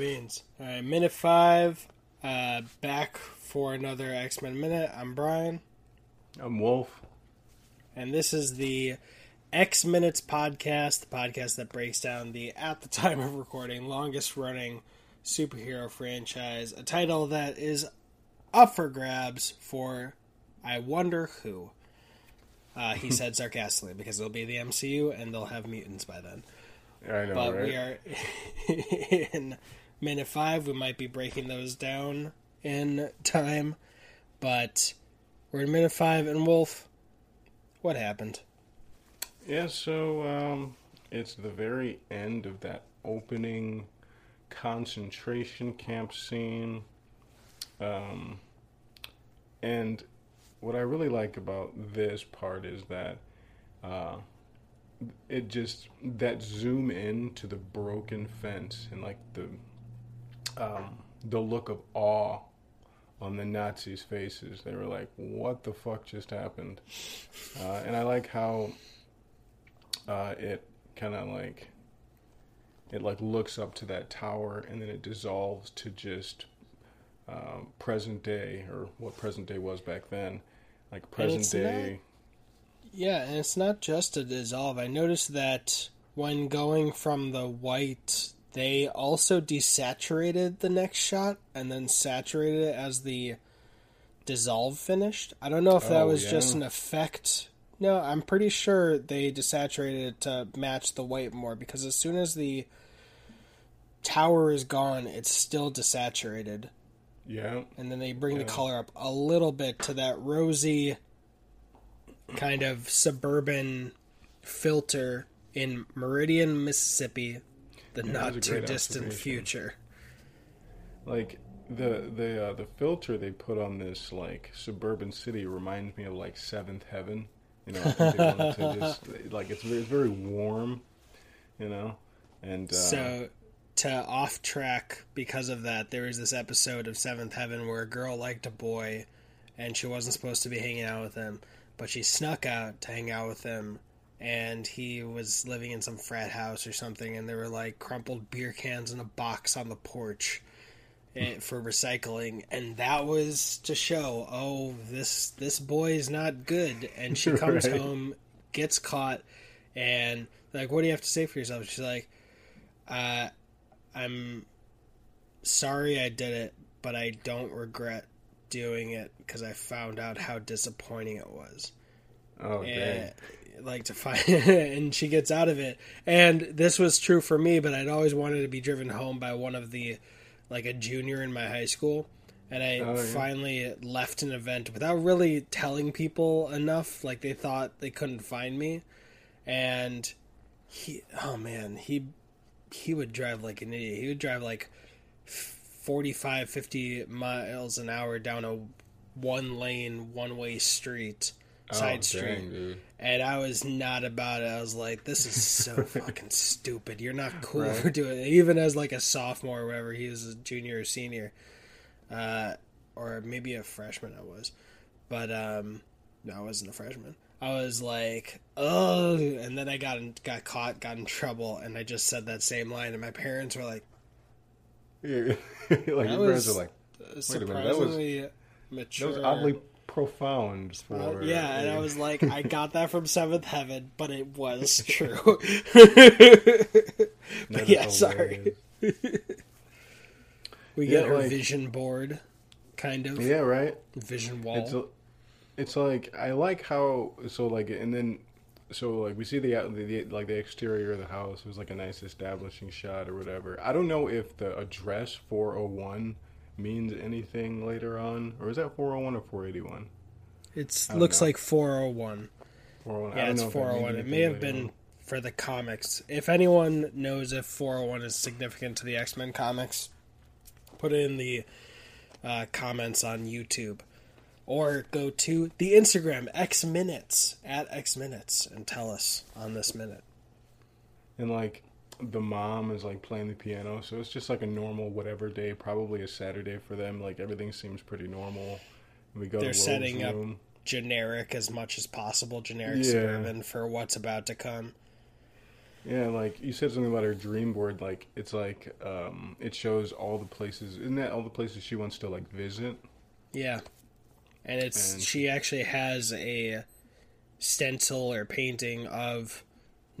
beans. All right, minute five. Uh, back for another X Men minute. I'm Brian, I'm Wolf. and this is the X Minutes podcast, the podcast that breaks down the, at the time of recording, longest running superhero franchise. A title that is up for grabs for I wonder who. Uh, he said sarcastically because it'll be the MCU and they'll have mutants by then. I know, but right? we are in minute five. We might be breaking those down in time, but we're in minute five. And Wolf, what happened? Yeah, so um, it's the very end of that opening concentration camp scene. Um, and what I really like about this part is that uh, it just that zoom in to the broken fence and like the um, the look of awe on the Nazis' faces. They were like, "What the fuck just happened?" Uh, and I like how uh, it kind of like it like looks up to that tower and then it dissolves to just um, present day or what present day was back then, like present day. Yeah, and it's not just a dissolve. I noticed that when going from the white, they also desaturated the next shot and then saturated it as the dissolve finished. I don't know if that Oh, was just an effect. No, I'm pretty sure they desaturated it to match the white more because as soon as the tower is gone, it's still desaturated Yeah, and then they bring Yeah. the color up a little bit to that rosy kind of suburban filter in Meridian, Mississippi, the Yeah, not too distant future. like the the uh, the filter they put on this like suburban city reminds me of like Seventh Heaven. You know, they wanted to just like it's very, it's very warm. You know, and uh, So to off track because of that, there was this episode of Seventh Heaven where a girl liked a boy and she wasn't supposed to be hanging out with him, but she snuck out to hang out with him and he was living in some frat house or something and there were like crumpled beer cans in a box on the porch eh, for recycling. And that was to show oh this this boy is not good. And she comes Right. home gets caught and like what do you have to say for yourself? She's like uh, I'm sorry I did it, but I don't regret doing it because I found out how disappointing it was. oh dang, And, like to find, and she gets out of it. And this was true for me, but I'd always wanted to be driven home by one of the, like a junior in my high school. And I Oh, yeah. finally left an event without really telling people enough. Like they thought they couldn't find me. And he, oh man, he he would drive like an idiot. He would drive like 45, 50 miles an hour down a one lane, one way street, side oh, street. dang. And I was not about it. I was like, this is so fucking stupid. You're not cool Right. for doing it. Even as like a sophomore or whatever, he was a junior or senior. Uh, or maybe a freshman I was. But um no, I wasn't a freshman. I was like, oh, and then I got in, got caught, got in trouble, and I just said that same line, and my parents were like, Yeah. like your That parents was are like surprisingly minute, that was- mature. that was oddly profound Uh, for yeah, and i was like, I got that from Seventh Heaven, but it was true. But yeah, sorry. We Yeah, get our like- vision board, kind of yeah right vision wall. It's it's like I like how so like and then so like we see the, the, the like the exterior of the house. It was like a nice establishing shot or whatever. I don't know if the address 401 means anything later on, or is that 401 or 481? it looks know. like 401. 401. I Yeah, it's know if that means 401. It anything may have been on. for the comics. If anyone knows if 401 is significant to the X Men comics, put it in the uh, comments on YouTube. Or go to the Instagram, X Minutes, at X Minutes, and tell us on this minute. And like the mom is like playing the piano, so it's just like a normal whatever day, probably a Saturday for them. Like everything seems pretty normal. We go They're setting up generic as much as possible, generic Yeah. suburban for what's about to come. Yeah, like you said something about her dream board. Like it's like um, it shows all the places. Isn't that all the places she wants to like visit? Yeah, and it's And- she actually has a stencil or painting of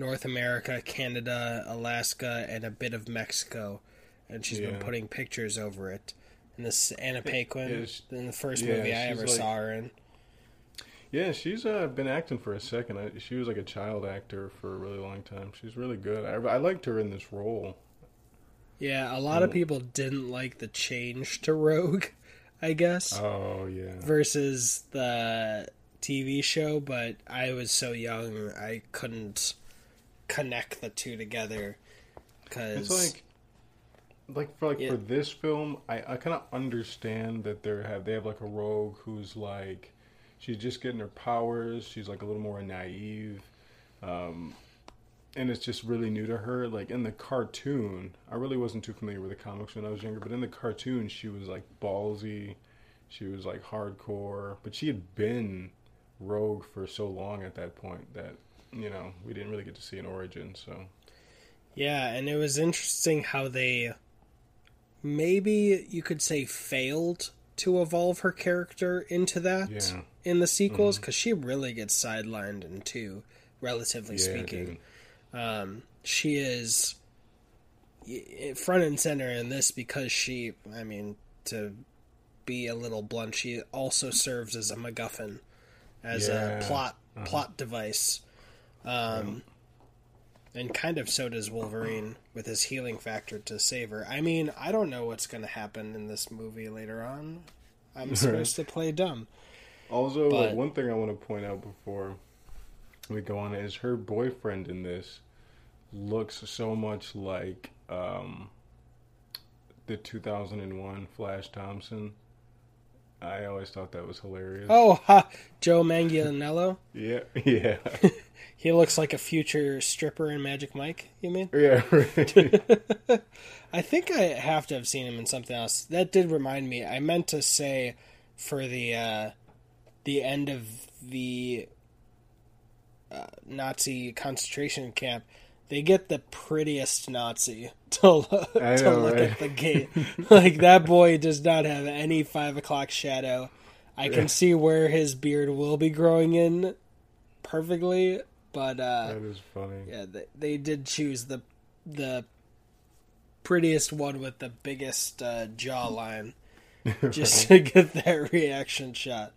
North America, Canada, Alaska, and a bit of Mexico, and she's been putting pictures over it. And this Anna Paquin is- in the first yeah, movie I ever like- saw her in. Yeah, she's uh, been acting for a second. I, she was like a child actor for a really long time. She's really good. I, I liked her in this role. Yeah, a lot of people didn't like the change to Rogue, I guess, Oh yeah, versus the TV show, but I was so young I couldn't connect the two together. Cause it's like like for like Yeah. for this film, I, I kind of understand that they have they have like a rogue who's like she's just getting her powers. She's like a little more naive, um, and it's just really new to her. Like in the cartoon, I really wasn't too familiar with the comics when I was younger, but in the cartoon, she was like ballsy. She was like hardcore, but she had been rogue for so long at that point that you know we didn't really get to see an origin. So Yeah, and it was interesting how they maybe you could say failed to evolve her character into that Yeah. in the sequels because she really gets sidelined in two, relatively yeah, speaking. Um, she is front and center in this because she, I mean, to be a little blunt, she also serves as a MacGuffin, as Yeah. a plot plot device. Um, and kind of so does Wolverine with his healing factor to save her. I mean, I don't know what's going to happen in this movie later on. I'm supposed to play dumb. Also, like one thing I want to point out before we go on is her boyfriend in this looks so much like um, the 2001 Flash Thompson. I always thought that was hilarious. Oh, ha, Joe Manganiello. Yeah, yeah, He looks like a future stripper in Magic Mike. You mean? yeah. Right. I think I have to have seen him in something else. That did remind me. I meant to say for the uh, the end of the uh, Nazi concentration camp, they get the prettiest Nazi to, lo- I to know, look right? at the gate. like that boy does not have any five o'clock shadow. I can see where his beard will be growing in perfectly, but uh, that is funny. yeah, they, they did choose the the prettiest one with the biggest uh, jawline, just to get that reaction shot.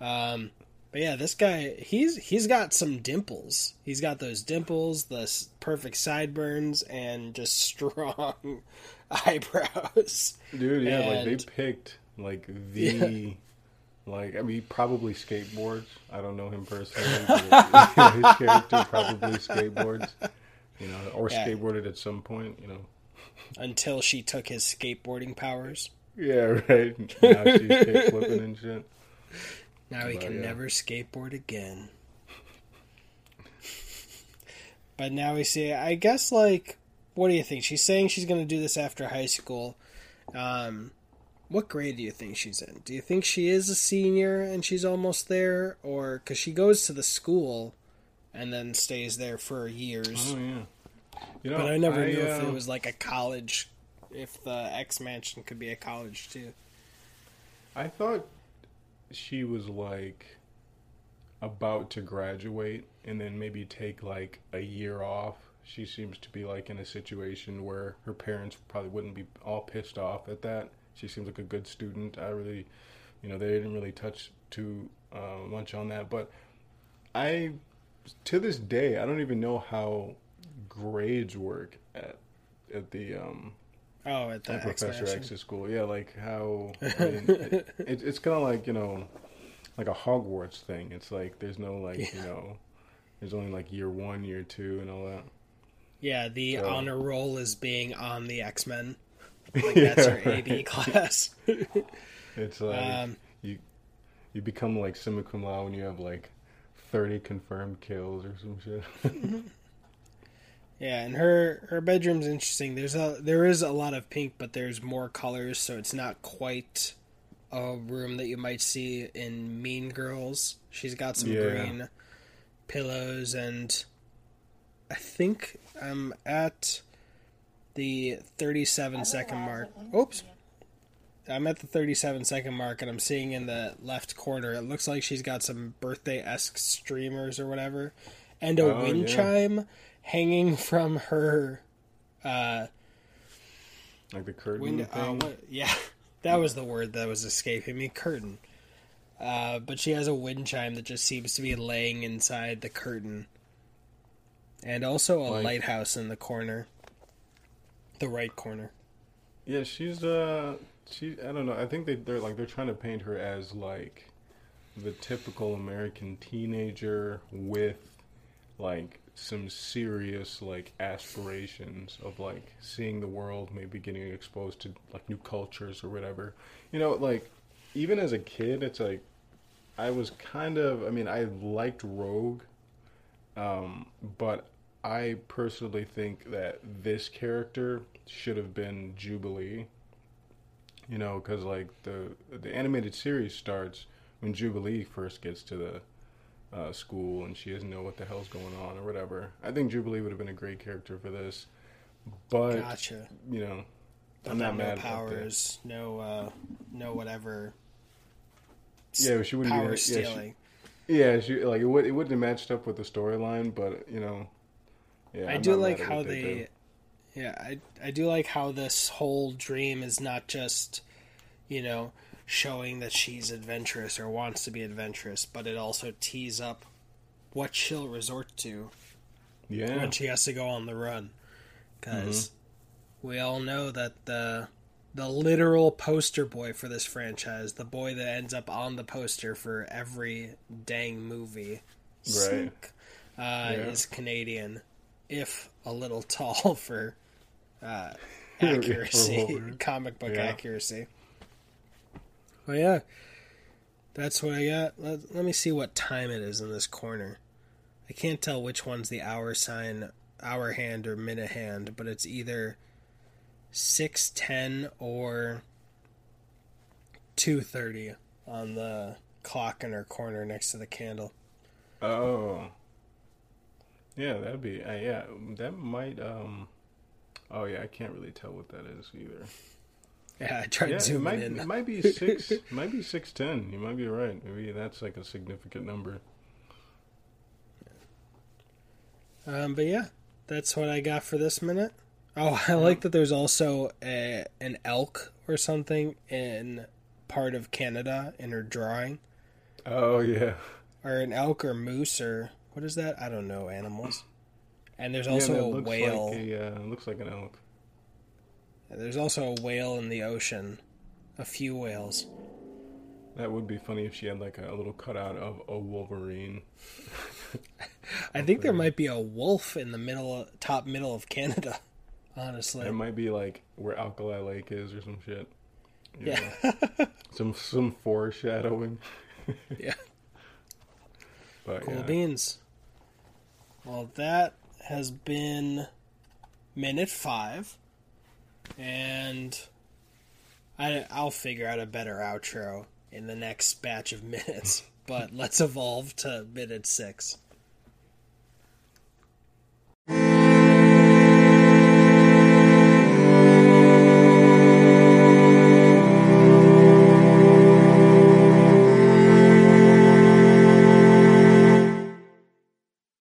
Um, but yeah, this guy he's he's got some dimples. He's got those dimples, the perfect sideburns, and just strong eyebrows. Dude, yeah, like they picked like the like I mean probably skateboards. I don't know him personally. But, his character probably skateboards. You know, or Yeah. skateboarded at some point, you know. Until she took his skateboarding powers, Yeah, right. Now she's kick flipping and shit. Now he can yeah. never skateboard again. but now we see. I guess like, what do you think? She's saying she's going to do this after high school. Um, what grade do you think she's in? Do you think she is a senior and she's almost there, or because she goes to the school and then stays there for years? Oh yeah. You know, but I never knew if uh, it was like a college, if the X Mansion could be a college too. I thought she was like about to graduate and then maybe take like a year off. She seems to be like in a situation where her parents probably wouldn't be all pissed off at that. She seems like a good student. I really, you know, they didn't really touch too uh, much on that. But I, to this day, I don't even know how grades work at at the um, Oh, at the X Professor. X's school. Yeah, like how I mean, it, it, it's kind of like you know, like a Hogwarts thing. It's like there's no like you know, there's only like year one, year two, and all that. Yeah, the So- honor roll is being on the X Men. Like that's her right. AD class. It's like Um, you you become like summa cum laude when you have like thirty confirmed kills or some shit. yeah, and her her bedroom's interesting. There's a there is a lot of pink, but there's more colors, so it's not quite a room that you might see in Mean Girls. She's got some Yeah. green pillows and I think I'm at the 37 second mark. Oops. I'm at the 37 second mark, and I'm seeing in the left corner, it looks like she's got some birthday esque streamers or whatever, and a Oh, wind yeah. chime hanging from her uh, Like the curtain window. thing. Oh, what? Yeah, that was the word that was escaping me. Curtain. Uh, but she has a wind chime that just seems to be laying inside the curtain, and also a Like- lighthouse in the corner, the right corner. Yeah, she's uh she I don't know. I think they they're like they're trying to paint her as like the typical American teenager with like some serious like aspirations of like seeing the world, maybe getting exposed to like new cultures or whatever. You know, like even as a kid, it's like I was kind of I mean, I liked Rogue um but I personally think that this character should have been Jubilee. You know, because like the the animated series starts when Jubilee first gets to the uh, school and she doesn't know what the hell's going on or whatever. I think Jubilee would have been a great character for this, but Gotcha. you know, But I'm not no mad that. powers, no, uh, no whatever. Yeah, she wouldn't be- power yeah, she- stealing. Yeah, she like it would it wouldn't have matched up with the storyline, but you know, yeah, I I'm do like how what they, yeah, I I do like how this whole dream is not just, you know, showing that she's adventurous or wants to be adventurous, but it also tees up what she'll resort to yeah when she has to go on the run, because Mm-hmm. we all know that the the literal poster boy for this franchise, the boy that ends up on the poster for every dang movie, Sink, uh, is Canadian, if a little tall for uh, accuracy, comic book Yeah. accuracy. Well, yeah, that's what I got. Let, let me see what time it is in this corner. I can't tell which one's the hour sign, hour hand or minute hand, but it's either six ten or two thirty on the clock in her corner next to the candle. Oh. Yeah, that'd be uh, yeah. That might um. Oh yeah, I can't really tell what that is either. Yeah, I tried Yeah, it might in. it might be six. might be six ten. You might be right. Maybe that's like a significant number. Um, but yeah, that's what I got for this minute. Oh, I like that there's also a, an elk or something in part of Canada in her drawing, Oh yeah. or an elk or moose or what is that? I don't know animals. And there's yeah, also a whale. Like a, uh, looks like an elk. There's also a whale in the ocean. A few whales. That would be funny if she had like a little cutout of a wolverine. I think there might be a wolf in the middle, top middle of Canada. Honestly, It might be like where Alkali Lake is or some shit. You yeah, some some foreshadowing. yeah. But Cool yeah. beans. Well, that has been minute five, and I I'll figure out a better outro in the next batch of minutes. but let's evolve to minute six.